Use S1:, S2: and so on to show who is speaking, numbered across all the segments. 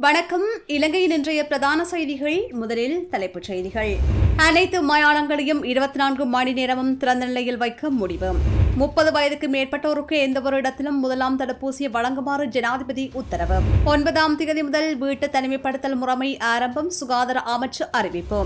S1: வணக்கம். இலங்கையின் இன்றைய பிரதான செய்திகள். முதலில் தலைப்புச் செய்திகள். அனைத்து மயானங்களையும் இருபத்தி நான்கு மணி நேரமும் திறந்த நிலையில் வைக்க முடிவு. முப்பது வயதுக்கு மேற்பட்டோருக்கு எந்த ஒரு இடத்திலும் முதலாம் தடுப்பூசியை வழங்குமாறு ஜனாதிபதி உத்தரவு. ஒன்பதாம் தேதி முதல் வீட்டு தனிமைப்படுத்தல் முறைமை ஆரம்பம் சுகாதார அமைச்சு அறிவிப்பு.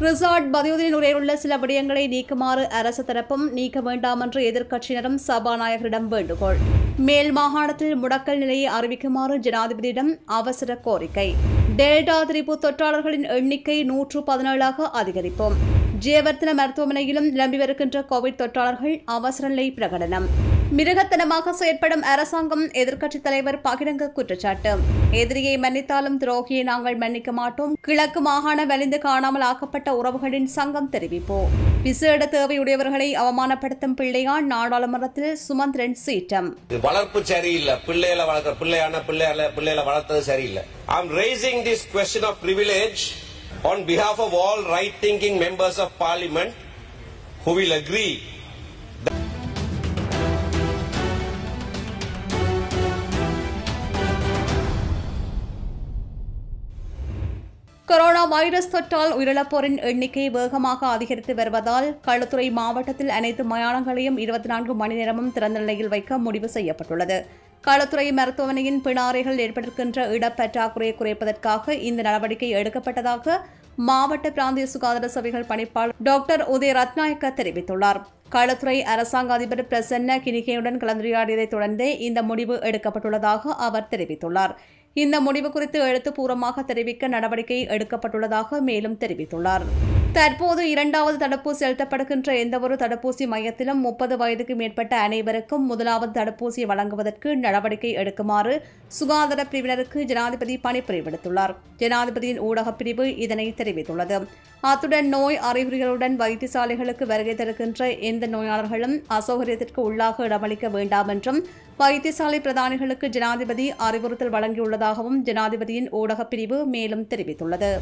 S1: ரிசார்ட் பதியுதலின் உரையுள்ள சில விடயங்களை நீக்குமாறு அரசு தரப்பும் நீக்க வேண்டாம் என்று எதிர்க்கட்சியினரும் சபாநாயகரிடம் வேண்டுகோள். மேல் மாகாணத்தில் முடக்கல் நிலையை அறிவிக்குமாறு ஜனாதிபதியிடம் அவசர கோரிக்கை. டெல்டா திரிப்பு தொற்றாளர்களின் எண்ணிக்கை நூற்று பதினேழாக அதிகரிப்போம். ஜெயவர்த்தன மருத்துவமனையிலும் நிரம்பி வருகின்ற கோவிட் தொற்றாளர்கள் அவசர நிலை பிரகடனம். மிருகத்தனமாக செயற்படும் அரசாங்கம் எதிர்க்கட்சித் தலைவர் பகிரங்க குற்றச்சாட்டு. எதிரியை மன்னித்தாலும் துரோகியை நாங்கள் மன்னிக்க மாட்டோம். கிழக்கு மாகாண வலிந்து காணாமல் ஆக்கப்பட்ட உறவுகளின் சங்கம் தெரிவிப்போம். விசேட தேவையுடையவர்களை அவமானப்படுத்தும் பிள்ளையான் நாடாளுமன்றத்தில் சுமந்திரன்
S2: சீட்டம் வளர்ப்பு சரியில்லை. பிள்ளையில வளர்க்கிற பிள்ளையான பிள்ளைகளை பிள்ளையில வளர்த்தது சரியில்லை. I am raising this question of privilege on behalf of all right thinking members of parliament who will
S1: agree virus தொற்றால் உயிரிழப்போரின் எண்ணிக்கை வேகமாக அதிகரித்து வருவதால் களுத்துறை மாவட்டத்தில் அனைத்து மயானங்களையும் இருபத்தி நான்கு மணி நேரமும் திறந்த நிலையில் வைக்க முடிவு செய்யப்பட்டுள்ளது. களத்துறை மருத்துவமனையின் பிணாரைகள் ஏற்பட்டிருக்கின்ற இடப்பற்றாக்குறையை குறைப்பதற்காக இந்த நடவடிக்கை எடுக்கப்பட்டதாக மாவட்ட பிராந்திய சுகாதார சபைகள் பணிப்பாளர் டாக்டர் உதய ரத்நாயக்க தெரிவித்துள்ளார். களத்துறை அரசாங்க அதிபர் பிரசன்ன கினிகேயுடன் கலந்துரையாடியதைத் தொடர்ந்தே இந்த முடிவு எடுக்கப்பட்டுள்ளதாக அவர் தெரிவித்துள்ளார். இந்த முடிவு குறித்து எழுத்துப்பூர்வமாக தெரிவிக்க நடவடிக்கை எடுக்கப்பட்டுள்ளதாக மேலும் தெரிவித்துள்ளார். தற்போது இரண்டாவது தடுப்பூசி செலுத்தப்படுகின்ற எந்தவொரு தடுப்பூசி மையத்திலும் முப்பது வயதுக்கு மேற்பட்ட அனைவருக்கும் முதலாவது தடுப்பூசி வழங்குவதற்கு நடவடிக்கை எடுக்குமாறு சுகாதார பிரிவினருக்கு ஜனாதிபதி பணிப்புரை விடுத்துள்ளார் ஜனாதிபதியின் ஊடகப் பிரிவு இதனை தெரிவித்துள்ளது. அத்துடன் நோய் அறிகுறிகளுடன் வைத்தியசாலைகளுக்கு வருகை தருகின்ற எந்த நோயாளர்களும் அசௌகரியத்திற்கு உள்ளாக இடமளிக்க வேண்டாம் என்றும் வைத்தியசாலை பிரதானிகளுக்கு ஜனாதிபதி அறிவுறுத்தல் வழங்கியுள்ளதாகவும் ஜனாதிபதியின் ஊடகப் பிரிவு மேலும் தெரிவித்துள்ளது.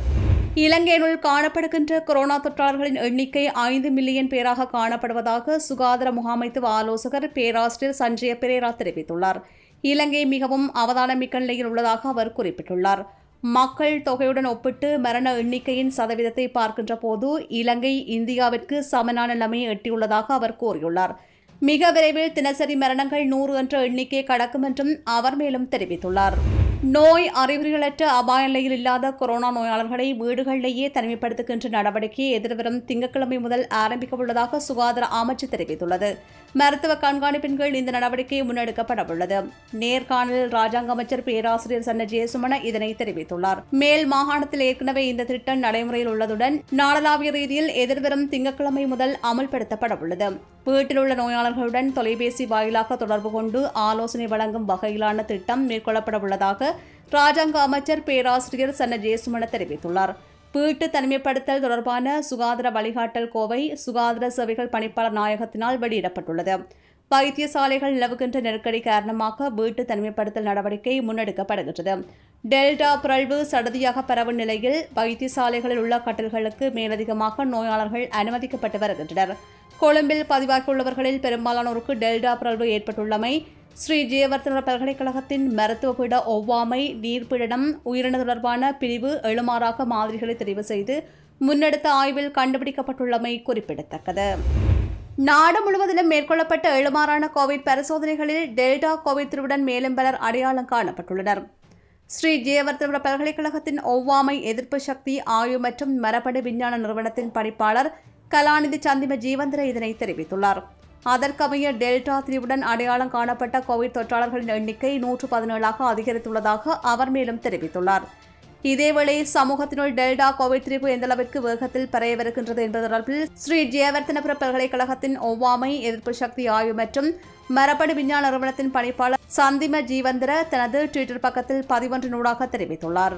S1: இலங்கையினுள் காணப்படுகின்ற கொரோனா தொற்றாளர்களின் எண்ணிக்கை ஐந்து மில்லியன் பேராக காணப்படுவதாக சுகாதார முகாமைத்துவ ஆலோசகர் பேராசிரியர் சஞ்சய பெரேரா தெரிவித்துள்ளார். இலங்கை மிகவும் அவதானமிக்க நிலையில் உள்ளதாக அவர் குறிப்பிட்டுள்ளார். மக்கள் தொகையுடன் ஒப்பிட்டு மரண எண்ணிக்கையின் சதவீதத்தை பார்க்கின்ற போது இலங்கை இந்தியாவிற்கு சமனான நிலைமையை எட்டியுள்ளதாக அவர் கூறியுள்ளார். மிக விரைவில் தினசரி மரணங்கள் நூறு என்ற எண்ணிக்கையை கடக்கும் என்றும் அவர் மேலும் தெரிவித்துள்ளார். நோய் அறிகுறிகளற்ற அபாய நிலையில் இல்லாத கொரோனா நோயாளர்களை வீடுகளிலேயே தனிமைப்படுத்துகின்ற நடவடிக்கை எதிர்வரும் திங்கட்கிழமை முதல் ஆரம்பிக்க உள்ளதாக சுகாதார அமைச்சு தெரிவித்துள்ளது. மருத்துவ கண்காணிப்பின் கீழ் இந்த நடவடிக்கை முன்னெடுக்கப்பட உள்ளது. நேர்காணலில் ராஜாங்க அமைச்சர் பேராசிரியர் சன்ன ஜெயசுமன இதனை தெரிவித்துள்ளார். மேல் மாகாணத்தில் ஏற்கனவே இந்த திட்டம் நடைமுறையில் உள்ளதுடன் நாடளாவிய ரீதியில் எதிர்வரும் திங்கட்கிழமை முதல் அமல்படுத்தப்பட உள்ளது. வீட்டில் உள்ள நோயாளர்களுடன் தொலைபேசி வாயிலாக தொடர்பு கொண்டு ஆலோசனை வழங்கும் வகையிலான திட்டம் மேற்கொள்ளப்பட உள்ளதாக ராஜாங்க அமைச்சர் பேராசிரியர் சன்ன ஜெயசுமன தெரிவித்துள்ளார். வீட்டு தனிமைப்படுத்தல் தொடர்பான சுகாதார வழிகாட்டல் கோவை சுகாதார சேவைகள் பணிப்பாளர் நாயகத்தினால் வெளியிடப்பட்டுள்ளது. வைத்தியசாலைகள் நிலவுகின்ற நெருக்கடி காரணமாக வீட்டு தனிமைப்படுத்தல் நடவடிக்கை முன்னெடுக்கப்படுகின்றது. டெல்டா பிறழ்வு சடதியாக பரவும் நிலையில் வைத்தியசாலைகளில் உள்ள கட்டல்களுக்கு மேலதிகமாக நோயாளர்கள் அனுமதிக்கப்பட்டு வருகின்றனர். கொழும்பில் பதிவாகியுள்ளவர்களில் பெரும்பாலானோருக்கு டெல்டா பிறழ்வு ஏற்பட்டுள்ளமை ஸ்ரீ ஜெயவர்த்தன பல்கலைக்கழகத்தின் மருத்துவபீட ஒவ்வாமை நீர்ப்பிடனம் உயிரின தொடர்பான பிரிவு எழுமாறாக மாதிரிகளை தெரிவு செய்து முன்னெடுத்த ஆய்வில் கண்டுபிடிக்கப்பட்டுள்ளமை குறிப்பிடத்தக்கது. நாடு முழுவதிலும் மேற்கொள்ளப்பட்ட எழுமாறான கோவிட் பரிசோதனைகளில் டெல்டா கோவிட் திருவுடன் மேலும் பலர் அடையாளம் காணப்பட்டுள்ளனர். ஸ்ரீ ஜெயவர்த்தன பல்கலைக்கழகத்தின் ஒவ்வாமை எதிர்ப்பு சக்தி ஆய்வு மற்றும் மரபணு விஞ்ஞான நிறுவனத்தின் பணிப்பாளர் கலாநிதி சந்திம ஜீவந்திர இதனை தெரிவித்துள்ளார். அதற்கமைய டெல்டா தீவுடன் அடையாளம் காணப்பட்ட கோவிட் தொற்றாளர்களின் எண்ணிக்கை நூற்று பதினேழாக அதிகரித்துள்ளதாக அவர் மேலும் தெரிவித்துள்ளார். இதேவேளை சமூகத்தினுள் டெல்டா கோவிட் திரிவு எந்தளவிற்கு வேகத்தில் பரவி வருகின்றது என்பது தொடர்பில் ஸ்ரீ ஜெயவர்த்தனபுர பல்கலைக்கழகத்தின் ஒவ்வாமை எதிர்ப்பு சக்தி ஆய்வு மற்றும் மரபணு விஞ்ஞான நிறுவனத்தின் பணிப்பாளர் சந்திம ஜீவந்திர தனது ட்விட்டர் பக்கத்தில் பதிவொன்றினூடாக தெரிவித்துள்ளார்.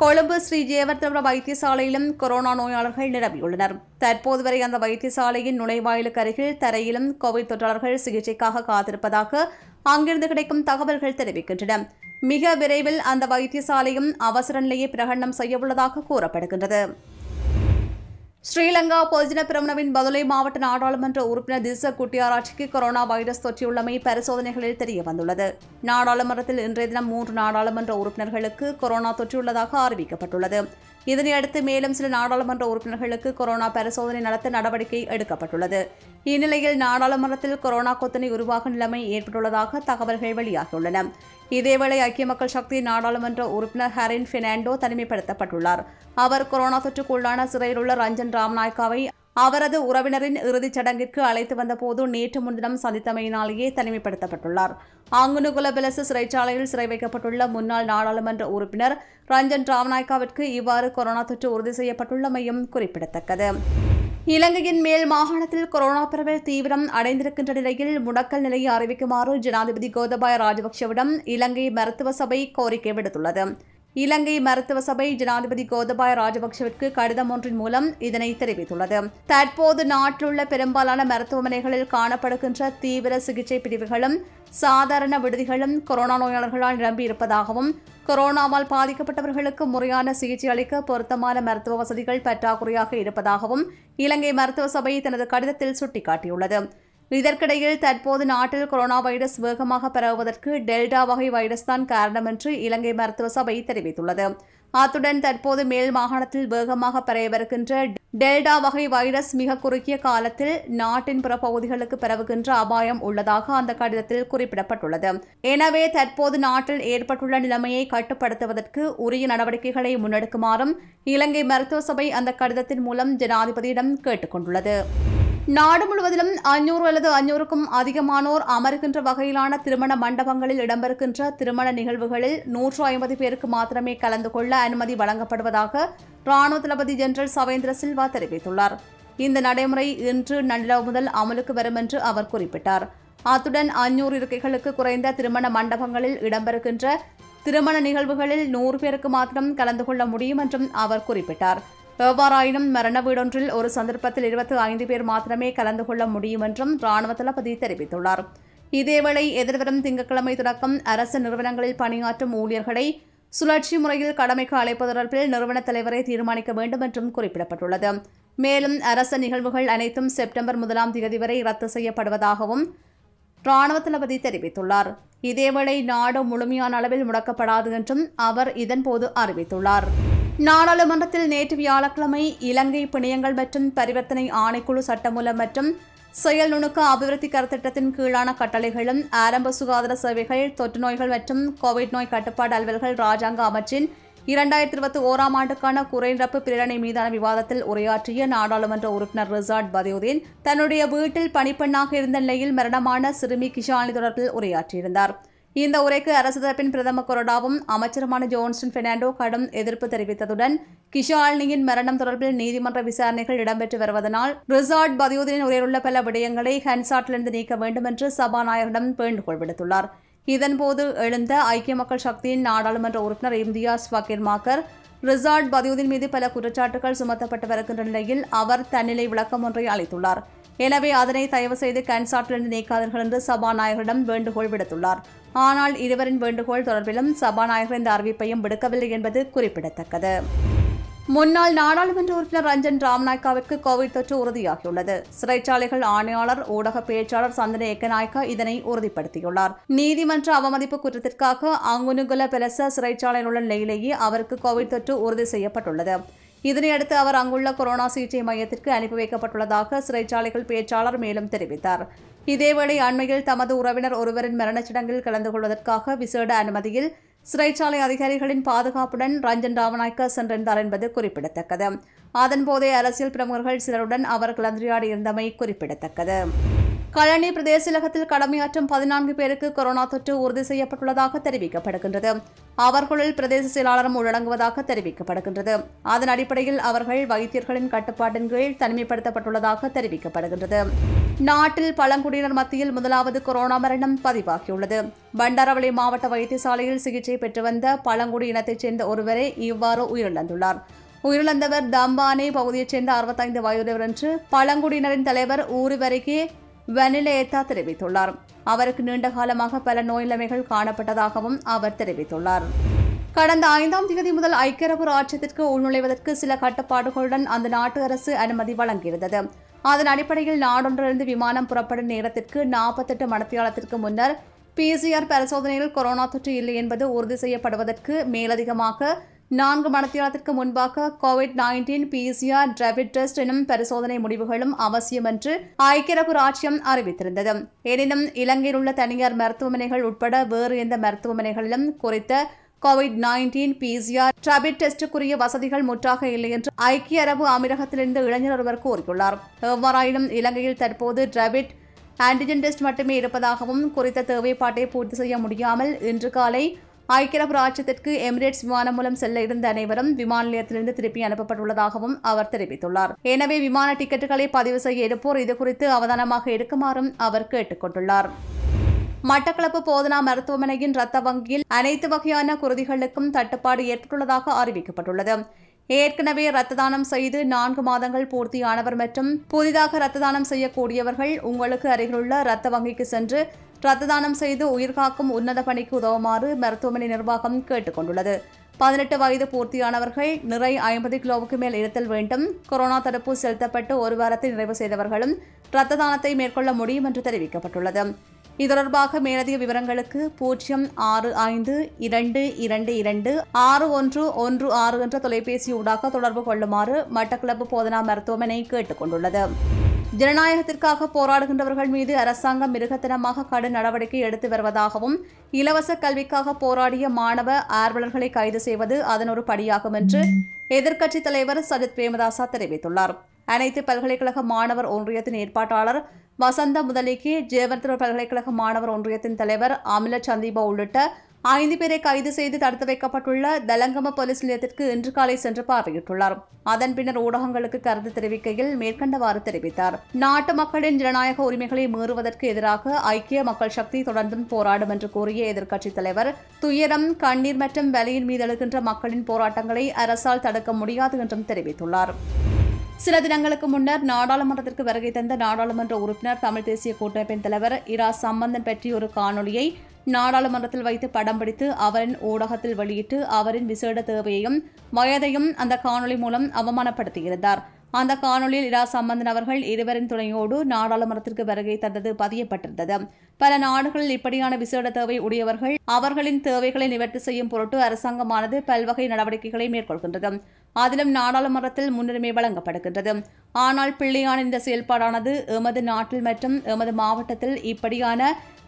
S1: கொழும்பு ஸ்ரீ ஜெயவர்த்தன வைத்தியசாலையிலும் கொரோனா நோயாளர்கள் நிரம்பியுள்ளனர். தற்போது வரை அந்த வைத்தியசாலையின் நுழைவாயிலுக்கு அருகில் தரையிலும் கோவிட் தொற்றாளர்கள் சிகிச்சைக்காக காத்திருப்பதாக அங்கிருந்து கிடைக்கும் தகவல்கள் தெரிவிக்கின்றன. மிக விரைவில் அந்த வைத்தியசாலையும் அவசர நிலையை பிரகடனம் செய்யவுள்ளதாக கூறப்படுகின்றது. ஸ்ரீலங்கா பொதுஜன பிரமணவின் பதுளை மாவட்ட நாடாளுமன்ற உறுப்பினர் திச குட்டியாராட்சிக்கு கொரோனா வைரஸ் தொற்றியுள்ளமை பரிசோதனைகளில் தெரிய வந்துள்ளது நாடாளுமன்றத்தில் இன்றைய தினம் மூன்று நாடாளுமன்ற உறுப்பினர்களுக்கு கொரோனா தொற்றியுள்ளதாக அறிவிக்கப்பட்டுள்ளது. இதனையடுத்து மேலும் சில நாடாளுமன்ற உறுப்பினர்களுக்கு கொரோனா பரிசோதனை நடத்த நடவடிக்கை எடுக்கப்பட்டுள்ளது. இந்நிலையில் நாடாளுமன்றத்தில் கொரோனா கொத்தனை உருவாகும் நிலைமை ஏற்பட்டுள்ளதாக தகவல்கள் வெளியாகியுள்ளன. இதேவேளை ஐக்கிய மக்கள் சக்தி நாடாளுமன்ற உறுப்பினர் ஹரின் பெர்னாண்டோ தனிமைப்படுத்தப்பட்டுள்ளார். அவர் கொரோனா தொற்றுக்குள்ளான சிறையில் உள்ள ரஞ்சன் ராம்நாயக்காவை அவரது உறவினரின் இறுதிச் சடங்கிற்கு அழைத்து வந்தபோது நேற்று முன்தினம் சந்தித்தமையினாலேயே தனிமைப்படுத்தப்பட்டுள்ளார். அங்குனுகுலபிலசு சிறைச்சாலையில் சிறை வைக்கப்பட்டுள்ள முன்னாள் நாடாளுமன்ற உறுப்பினர் ரஞ்சன் ராம்நாயக்காவிற்கு இவ்வாறு கொரோனா தொற்று உறுதி செய்யப்பட்டுள்ளமையும் குறிப்பிடத்தக்கது. இலங்கையின் மேல் மாகாணத்தில் கொரோனா பரவல் தீவிரம் அடைந்திருக்கின்ற நிலையில் முடக்கல் நிலையை அறிவிக்குமாறு ஜனாதிபதி கோதபாய ராஜபக்சவிடம் இலங்கை மருத்துவ சபை கோரிக்கை விடுத்துள்ளது. இலங்கை மருத்துவ சபை ஜனாதிபதி கோதபாய ராஜபக்சவிற்கு கடிதம் ஒன்றின் மூலம் இதனை தெரிவித்துள்ளது. தற்போது நாட்டிலுள்ள பெரும்பாலான மருத்துவமனைகளில் காணப்படுகின்ற தீவிர சிகிச்சை பிரிவுகளும் சாதாரண விடுதிகளும் கொரோனா நோயாளர்களால் நிரம்பியிருப்பதாகவும் கொரோனாவால் பாதிக்கப்பட்டவர்களுக்கு முறையான சிகிச்சை அளிக்க பொருத்தமான மருத்துவ வசதிகள் பற்றாக்குறையாக இருப்பதாகவும் இலங்கை மருத்துவ சபை தனது கடிதத்தில் சுட்டிக்காட்டியுள்ளது. இதற்கிடையில் தற்போது நாட்டில் கொரோனா வைரஸ் வேகமாக பரவுவதற்கு டெல்டா வகை வைரஸ் தான் காரணம் என்று இலங்கை மருத்துவ சபை தெரிவித்துள்ளது. அத்துடன் தற்போது மேல் மாகாணத்தில் வேகமாக பரவவிருக்கின்ற டெல்டா வகை வைரஸ் மிக குறுகிய காலத்தில் நாட்டின் பிற பகுதிகளுக்கு பரவுகின்ற அபாயம் உள்ளதாக அந்த கடிதத்தில் குறிப்பிடப்பட்டுள்ளது. எனவே தற்போது நாட்டில் ஏற்பட்டுள்ள நிலைமையை கட்டுப்படுத்துவதற்கு உரிய நடவடிக்கைகளை முன்னெடுக்குமாறும் இலங்கை மருத்துவ சபை அந்த கடிதத்தின் மூலம் ஜனாதிபதியிடம் கேட்டுக்கொண்டுள்ளது நாடு முழுவதிலும் அஞ்சூறு அல்லது அஞ்சூறுக்கும் அதிகமானோர் அமர்கின்ற வகையிலான திருமண மண்டபங்களில் இடம்பெறுகின்ற திருமண நிகழ்வுகளில் நூற்று ஐம்பது பேருக்கு மாத்திரமே கலந்து கொள்ள அனுமதி வழங்கப்படுவதாக ராணுவ தளபதி ஜெனரல் சவேந்திர சில்வா தெரிவித்துள்ளார். இந்த நடைமுறை இன்று நள்ளிரவு முதல் அமலுக்கு வரும் என்று அவர் குறிப்பிட்டார். அத்துடன் அஞ்சூறு இருக்கைகளுக்கு குறைந்த திருமண மண்டபங்களில் இடம்பெறுகின்ற திருமண நிகழ்வுகளில் நூறு பேருக்கு மாத்திரம் கலந்து கொள்ள முடியும் என்றும் அவர் குறிப்பிட்டார். எவ்வாறாயினும் மரண வீடொன்றில் ஒரு சந்தர்ப்பத்தில் இருபத்தி ஐந்து பேர் மாத்திரமே கலந்து கொள்ள முடியும் என்றும் ராணுவ தளபதி தெரிவித்துள்ளார். இதேவேளை எதிர்வரும் திங்கட்கிழமை தொடக்கம் அரசு நிறுவனங்களில் பணியாற்றும் ஊழியர்களை சுழற்சி முறையில் கடமைக்கு அழைப்பு தொடர்பில் நிறுவன தலைவரை தீர்மானிக்க வேண்டும் என்றும் குறிப்பிடப்பட்டுள்ளது. மேலும் அரச நிகழ்வுகள் அனைத்தும் செப்டம்பர் முதலாம் தேதி வரை ரத்து செய்யப்படுவதாகவும் ராணுவ தளபதி தெரிவித்துள்ளார். இதேவேளை நாடு முழுமையான அளவில் முடக்கப்படாது என்றும் அவர் இதன்போது அறிவித்துள்ளார். நாடாளுமன்றத்தில் நேற்று வியாழக்கிழமை இலங்கை பிணையங்கள் மற்றும் பரிவர்த்தனை ஆணைக்குழு சட்டமூலம் மற்றும் செயல் நுணுக்க அபிவிருத்தி கருத்திட்டத்தின் கீழான கட்டளைகளும் ஆரம்ப சுகாதார சேவைகள் தொற்று நோய்கள் மற்றும் கோவிட் நோய் கட்டுப்பாடு அலுவல்கள் ராஜாங்க அமைச்சின் இரண்டாயிரத்தி இருபத்தி ஓராம் ஆண்டுக்கான குறைநிரப்பு பிரேரணை மீதான விவாதத்தில் உரையாற்றிய நாடாளுமன்ற உறுப்பினர் ரிசார்ட் பதியுதீன் தன்னுடைய வீட்டில் பணிப்பெண்ணாக இருந்த நிலையில் மரணமான சிறுமி கிஷானி தொடர்பில் உரையாற்றியிருந்தார். இந்த உரைக்கு அரசு தரப்பின் பிரதம கொறடாவும் அமைச்சருமான ஜோன்சன் பெர்னாண்டோ கடும் எதிர்ப்பு தெரிவித்ததுடன் கிஷாலினியின் மரணம் தொடர்பில் நீதிமன்ற விசாரணைகள் இடம்பெற்று வருவதனால் ரிசார்ட் பதியுதீனின் உரையிலுள்ள பல விடயங்களை ஹன்சாட்டிலிருந்து நீக்க வேண்டும் என்று சபாநாயகரிடம் வேண்டுகோள் விடுத்துள்ளார். இதன்போது எழுந்த ஐக்கிய மக்கள் சக்தியின் நாடாளுமன்ற உறுப்பினர் இம்தியாஸ் ஃபக்கீர் மாக்கர் ரிசார்ட் பதியுதீன் மீது பல குற்றச்சாட்டுகள் சுமத்தப்பட்டு வருகின்ற நிலையில் அவர் தன்னிலை விளக்கம் ஒன்றை அளித்துள்ளார். எனவே அதனை தயவு செய்து கன்சாட்டிலிருந்து நீக்காதீர்கள் என்று சபாநாயகரிடம் வேண்டுகோள் விடுத்துள்ளார். ஆனால் இருவரின் வேண்டுகோள் தொடர்பிலும் சபாநாயகர் இந்த அறிவிப்பையும் விடுக்கவில்லை என்பது குறிப்பிடத்தக்கது. முன்னாள் நாடாளுமன்ற உறுப்பினர் ரஞ்சன் ராம்நாயக்காவிற்கு கோவிட் தொற்று உறுதியாகியுள்ளது. சிறைச்சாலைகள் ஆணையாளர் ஊடக பேச்சாளர் சந்தன ஏக்கநாயக்கா இதனை உறுதிப்படுத்தியுள்ளார். நீதிமன்ற அவமதிப்பு குற்றத்திற்காக அங்குனுகுல பெலச சிறைச்சாலையில் உள்ள நிலையிலேயே அவருக்கு கோவிட் தொற்று உறுதி செய்யப்பட்டுள்ளது. இதனையடுத்து அவர் அங்குள்ள கொரோனா சிகிச்சை மையத்திற்கு அனுப்பி வைக்கப்பட்டுள்ளதாக சிறைச்சாலைகள் பேச்சாளர் மேலும் தெரிவித்தார். இதேவேளை அண்மையில் தமது உறவினர் ஒருவரின் மரணச்சடங்கில் கலந்து கொள்வதற்காக விசேட அனுமதியில் சிறைச்சாலை அதிகாரிகளின் பாதுகாப்புடன் ரஞ்சன் ராமநாயக்க சென்றிருந்தார் என்பது குறிப்பிடத்தக்கது. அதன்போதே அரசியல் பிரமுகர்கள் சிலருடன் அவர் கலந்துரையாடியிருந்தமை குறிப்பிடத்தக்கது. கழனி பிரதேசலகத்தில் கடமையாற்றும் பதினான்கு பேருக்கு கொரோனா தொற்று உறுதி செய்யப்பட்டுள்ளதாக தெரிவிக்கப்படுகின்றது. அவர்களுள் பிரதேச செயலாளரும் உள்ளடங்குவதாக தெரிவிக்கப்படுகின்றது. அதன் அடிப்படையில் அவர்கள் வைத்தியர்களின் கட்டுப்பாட்டின் கீழ் தனிமைப்படுத்தப்பட்டுள்ளதாக தெரிவிக்கப்படுகின்றது. நாட்டில் பழங்குடியினர் மத்தியில் முதலாவது கொரோனா மரணம் பதிவாகியுள்ளது. பண்டாரவளி மாவட்ட வைத்தியசாலையில் சிகிச்சை பெற்று வந்த பழங்குடி இனத்தைச் சேர்ந்த ஒருவரே இவ்வாறு உயிரிழந்துள்ளார். உயிரிழந்தவர் தம்பானே பகுதியைச் சேர்ந்த அறுபத்தைந்து வயதுடையவர் என்று பழங்குடியினரின் தலைவர் ஊருவரைக்கே வெனிலேத்தா தெரிவித்துள்ளார். அவருக்கு நீண்ட காலமாக பல நோய் நிலைமைகள் காணப்பட்டதாகவும் அவர் தெரிவித்துள்ளார். கடந்த ஐந்தாம் தேதி முதல் ஐக்கிய அரபு ராஜ்யத்திற்கு உள்நுழைவதற்கு சில கட்டுப்பாடுகளுடன் அந்த நாட்டு அரசு அனுமதி வழங்கியிருந்தது. அதன் அடிப்படையில் நாடொன்றிலிருந்து விமானம் புறப்படும் நேரத்திற்கு நாற்பத்தெட்டு மணித்தியாலத்திற்கு முன்னர் பிசிஆர் பரிசோதனையில் கொரோனா தொற்று இல்லை என்பது உறுதி செய்யப்படுவதற்கு மேலதிகமாக நான்கு மணித்தியாலத்திற்கு முன்பாக covid nineteen PCR rapid test எனும் பரிசோதனை முடிவுகளும் அவசியம் என்று ஐக்கிய அரபு ராஜ்யம் அறிவித்திருந்தது. எனினும் இலங்கையில் உள்ள தனியார் மருத்துவமனைகள் உட்பட வேறு எந்த மருத்துவமனைகளிலும் குறித்த கோவிட் நைன்டீன் பிசிஆர் டிராபிட் டெஸ்டுக்குரிய வசதிகள் முற்றாக இல்லை என்று ஐக்கிய அரபு அமீரகத்திலிருந்து இளைஞர் ஒருவர் கூறியுள்ளார். எவ்வாறாயினும் இலங்கையில் தற்போது டிராபிட் ஆன்டிஜென் டெஸ்ட் மட்டுமே இருப்பதாகவும் குறித்த தேவைப்பாட்டை பூர்த்தி செய்ய முடியாமல் இன்று காலை ஐக்கிய அரபு ராஜ்யத்திற்கு எமிரேட்ஸ் விமானம் மூலம் செல்ல இருந்த அனைவரும் விமான நிலையத்திலிருந்து திருப்பி அனுப்பப்பட்டுள்ளதாகவும் அவர் தெரிவித்துள்ளார். எனவே விமான டிக்கெட்டுகளை பதிவு செய்ய இருப்போர் இதுகுறித்து அவதானமாக இருக்குமாறும் அவர் கேட்டுக் கொண்டுள்ளார். மட்டக்களப்பு போதனா மருத்துவமனையின் ரத்த வங்கியில் அனைத்து வகையான குருதிகளுக்கும் தட்டுப்பாடு ஏற்பட்டுள்ளதாக அறிவிக்கப்பட்டுள்ளது. ஏற்கனவே ரத்த தானம் செய்து நான்கு மாதங்கள் பூர்த்தியானவர் மற்றும் புதிதாக ரத்த தானம் செய்யக்கூடியவர்கள் உங்களுக்கு அருகிலுள்ள ரத்த வங்கிக்கு சென்று ரத்த தானம் செய்து உயிர்காக்கும் உன்னத பணிக்கு உதவுமாறு மருத்துவமனை நிர்வாகம் கேட்டுக் கொண்டுள்ளது பதினெட்டு வயது பூர்த்தியானவர்கள் நிறை ஐம்பது கிலோவுக்கு மேல் இருத்தல் வேண்டும். கொரோனா தடுப்பு செலுத்தப்பட்டு ஒரு வாரத்தை நிறைவு செய்தவர்களும் இரத்த தானத்தை மேற்கொள்ள முடியும் என்று தெரிவிக்கப்பட்டுள்ளது. இது தொடர்பாக மேலதிக விவரங்களுக்கு பூஜ்ஜியம் ஆறு ஐந்து இரண்டு இரண்டு இரண்டு ஆறு ஒன்று ஒன்று ஆறு என்ற தொலைபேசி ஊடாக தொடர்பு கொள்ளுமாறு மட்டக்களப்பு போதனா மருத்துவமனை கேட்டுக் கொண்டுள்ளது. ஜனநாயகத்திற்காக போராடுகின்றவர்கள் மீது அரசாங்கம் மிருகத்தனமாக கடும் நடவடிக்கை எடுத்து வருவதாகவும் இலவச கல்விக்காக போராடிய மாணவ ஆர்வலர்களை கைது செய்வது அதன் ஒரு படியாகும் என்று எதிர்க்கட்சித் தலைவர் சஜித் பிரேமதாசா தெரிவித்துள்ளார். அனைத்து பல்கலைக்கழக மாணவர் ஒன்றியத்தின் ஏற்பாட்டாளர் வசந்த முதலிக்கு ஜேவர்தர் பல்கலைக்கழக மாணவர் ஒன்றியத்தின் தலைவர் அமில சந்தீபா உள்ளிட்ட ஐந்து பேரை கைது செய்து தடுத்து வைக்கப்பட்டுள்ள தலங்கம போலீஸ் நிலையத்திற்கு இன்று காலை சென்று பார்வையிட்டுள்ளார். அதன் பின்னர் ஊடகங்களுக்கு கருத்து தெரிவிக்கையில் மேற்கண்டவாறு தெரிவித்தார். நாட்டு மக்களின் ஜனநாயக உரிமைகளை மீறுவதற்கு எதிராக ஐக்கிய மக்கள் சக்தி தொடர்ந்தும் போராடும் என்று கூறிய எதிர்க்கட்சித் தலைவர் துயரம் கண்ணீர் மற்றும் வலியின் மீது எழுகின்ற மக்களின் போராட்டங்களை அரசால் தடுக்க முடியாது என்றும் தெரிவித்துள்ளார். சில தினங்களுக்கு முன்னர் நாடாளுமன்றத்திற்கு வருகை தந்த நாடாளுமன்ற உறுப்பினர் தமிழ் தேசிய கூட்டமைப்பின் தலைவர் இரா சம்பந்தன் பற்றி ஒரு காணொலியை நாடாளுமன்றத்தில் வைத்து படம் பிடித்து அவரின் ஊடகத்தில் வெளியிட்டு அவரின் விசேட தேவையையும் வயதையும் அந்த காணொலி மூலம் அவமானப்படுத்தியிருந்தார். அந்த காணொலியில் இரா சம்பந்தன் அவர்கள் இருவரின் துணையோடு நாடாளுமன்றத்திற்கு வருகை தந்தது பதியப்பட்டிருந்தது. பல நாடுகளில் இப்படியான விசேட தேவை உடையவர்கள் அவர்களின் தேவைகளை நிவர்த்தி செய்யும் பொருட்டு அரசாங்கமானது பல்வகை நடவடிக்கைகளை மேற்கொள்கின்றது. அதிலும் நாடாளுமன்றத்தில் முன்னுரிமை வழங்கப்படுகின்றது. ஆனால் பிள்ளையான இந்த செயல்பாடானது எமது நாட்டில் மற்றும் எமது மாவட்டத்தில் இப்படியான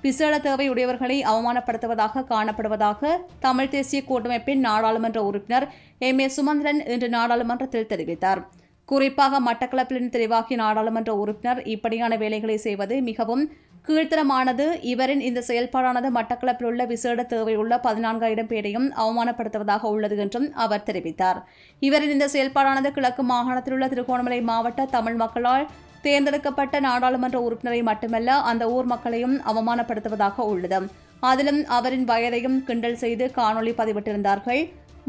S1: விசேட தேவை உடையவர்களை அவமானப்படுத்துவதாக காணப்படுவதாக தமிழ் தேசிய கூட்டமைப்பின் நாடாளுமன்ற உறுப்பினர் எம் ஏ சுமந்திரன் இன்று நாடாளுமன்றத்தில் தெரிவித்தார். குறிப்பாக மட்டக்களப்பிலிருந்து தெரிவாகிய நாடாளுமன்ற உறுப்பினர் இப்படியான வேலைகளை செய்வது மிகவும் கீழ்த்தரமானது. இவரின் இந்த செயல்பாடானது மட்டக்களப்பில் உள்ள விசேட தேவையுள்ள பதினான்காயிரம் பேரையும் அவமானப்படுத்துவதாக உள்ளது என்றும் அவர் தெரிவித்தார். இவரின் இந்த செயல்பாடானது கிழக்கு மாகாணத்தில் உள்ள திருகோணமலை மாவட்ட தமிழ் மக்களால் தேர்ந்தெடுக்கப்பட்ட நாடாளுமன்ற உறுப்பினரை மட்டுமல்ல அந்த ஊர் மக்களையும் அவமானப்படுத்துவதாக உள்ளது. அதிலும் அவரின் வயதையும் கிண்டல் செய்து காணொளி பதிவிட்டிருந்தார்கள்.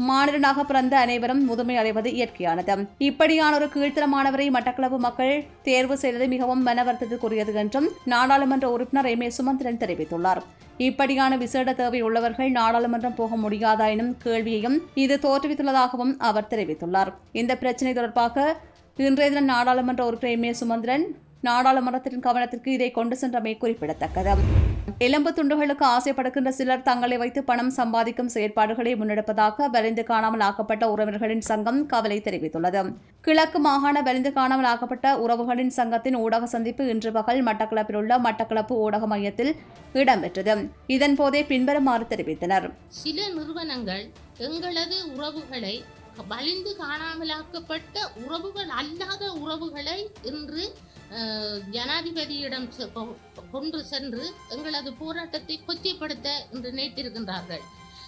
S1: மாநிலனாக பிறந்த அனைவரும் முதுமை அடைவது இயற்கையானது. இப்படியான ஒரு கீழ்த்தரமானவரை மட்டக்களப்பு மக்கள் தேர்வு செய்தது மிகவும் மனவர்த்தத்துக்குரியது என்றும் நாடாளுமன்ற உறுப்பினர் எம் ஏ சுமந்திரன் தெரிவித்துள்ளார். இப்படியான விசேட தேவை உள்ளவர்கள் நாடாளுமன்றம் போக முடியாதா எனும் கேள்வியையும் இது தோற்றுவித்துள்ளதாகவும் அவர் தெரிவித்துள்ளார். இந்த பிரச்சினை தொடர்பாக இன்றைய தினம் நாடாளுமன்ற உறுப்பினர் எம் சுமந்திரன் நாடாளுமன்றத்தின் கவனத்திற்கு இதை கொண்டு சென்றமை குறிப்பிடத்தக்கது. எலும்பு துண்டுகளுக்கு ஆசைப்படுகின்ற சிலர் தங்களை வைத்து பணம் சம்பாதிக்கும் செயற்பாடுகளை முன்னெடுப்பதாக வலிந்து காணாமல் ஆக்கப்பட்ட உறவினர்களின் சங்கம் கவலை தெரிவித்துள்ளது. கிழக்கு மாகாண வலிந்து காணாமல் ஆக்கப்பட்ட உறவுகளின் சங்கத்தின் ஊடக சந்திப்பு இன்று பகல் மட்டக்களப்பில் உள்ள மட்டக்களப்பு ஊடக மையத்தில் இடம்பெற்றது. இதன்போதே பின்வருமாறு தெரிவித்தனர்.
S3: சில நிறுவனங்கள் எங்களது உறவுகளை வலிந்து காணாமலாக்கப்பட்ட உறவுகள் அல்லாத உறவுகளை இன்று ஜனாதிபதியிடம் செ- கொண்டு சென்று எங்களது போராட்டத்தை கொச்சைப்படுத்த இன்று நினைத்திருக்கின்றார்கள்.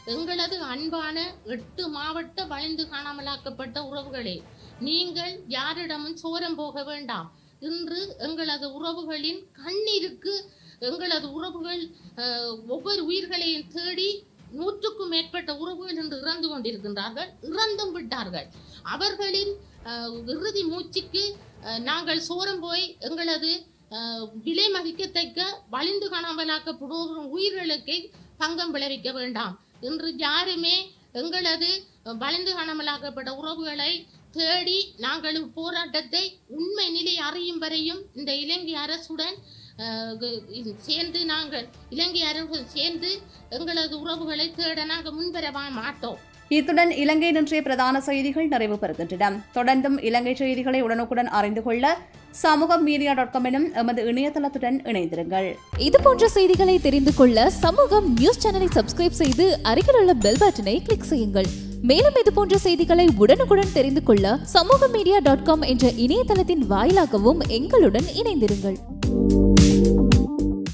S3: எங்களது அன்பான எட்டு மாவட்ட வலிந்து காணாமலாக்கப்பட்ட உறவுகளே நீங்கள் யாரிடமும் சோரம் போக வேண்டாம். இன்று எங்களது உறவுகளின் கண்ணீருக்கு எங்களது உறவுகள் ஒவ்வொரு உயிர்களையும் தேடி நூற்றுக்கும் மேற்பட்ட உறவுகள் இன்று இறந்து கொண்டிருக்கின்றார்கள் இறந்தும் விட்டார்கள். அவர்களின் இறுதி மூச்சுக்கு நாங்கள் சோரம் போய் எங்களது விலை மதிக்கத்தக்க வலிந்து காணாமலாக்கப்படுகிற உயிர்களுக்கு பங்கம் விளைவிக்க வேண்டாம் இன்று யாருமே எங்களது வளைந்து காணாமலாக்கப்பட்ட உறவுகளை தேடி நாங்கள் போராட்டத்தை உண்மை நிலை அறியும் வரையும் இந்த இலங்கை அரசுடன் சேர்ந்து நாங்கள் இலங்கை அரசு சேர்ந்து எங்களது உறவுகளை தேட நாங்கள் முன்வர மாட்டோம்.
S1: இத்துடன் இலங்கை இன்றைய பிரதான செய்திகள் நிறைவு பெறுகின்றன. தொடர்ந்தும் இலங்கை செய்திகளை உடனுக்குடன் அறிந்து கொள்ள சமூகம் மீடியா டாட் காம் எனும் எமது இணையதளத்துடன் இணைந்திருங்கள்.
S4: இது போன்ற செய்திகளை தெரிந்து கொள்ள சமூகம் நியூஸ் சேனலை சப்ஸ்கிரைப் செய்து அருகில் உள்ள பெல் பட்டனை கிளிக் செய்யுங்கள். மேலும் இது போன்ற செய்திகளை உடனுக்குடன் தெரிந்து கொள்ள சமூக மீடியா டாட் காம் என்ற இணையதளத்தின் வாயிலாகவும் எங்களுடன் இணைந்திருங்கள்.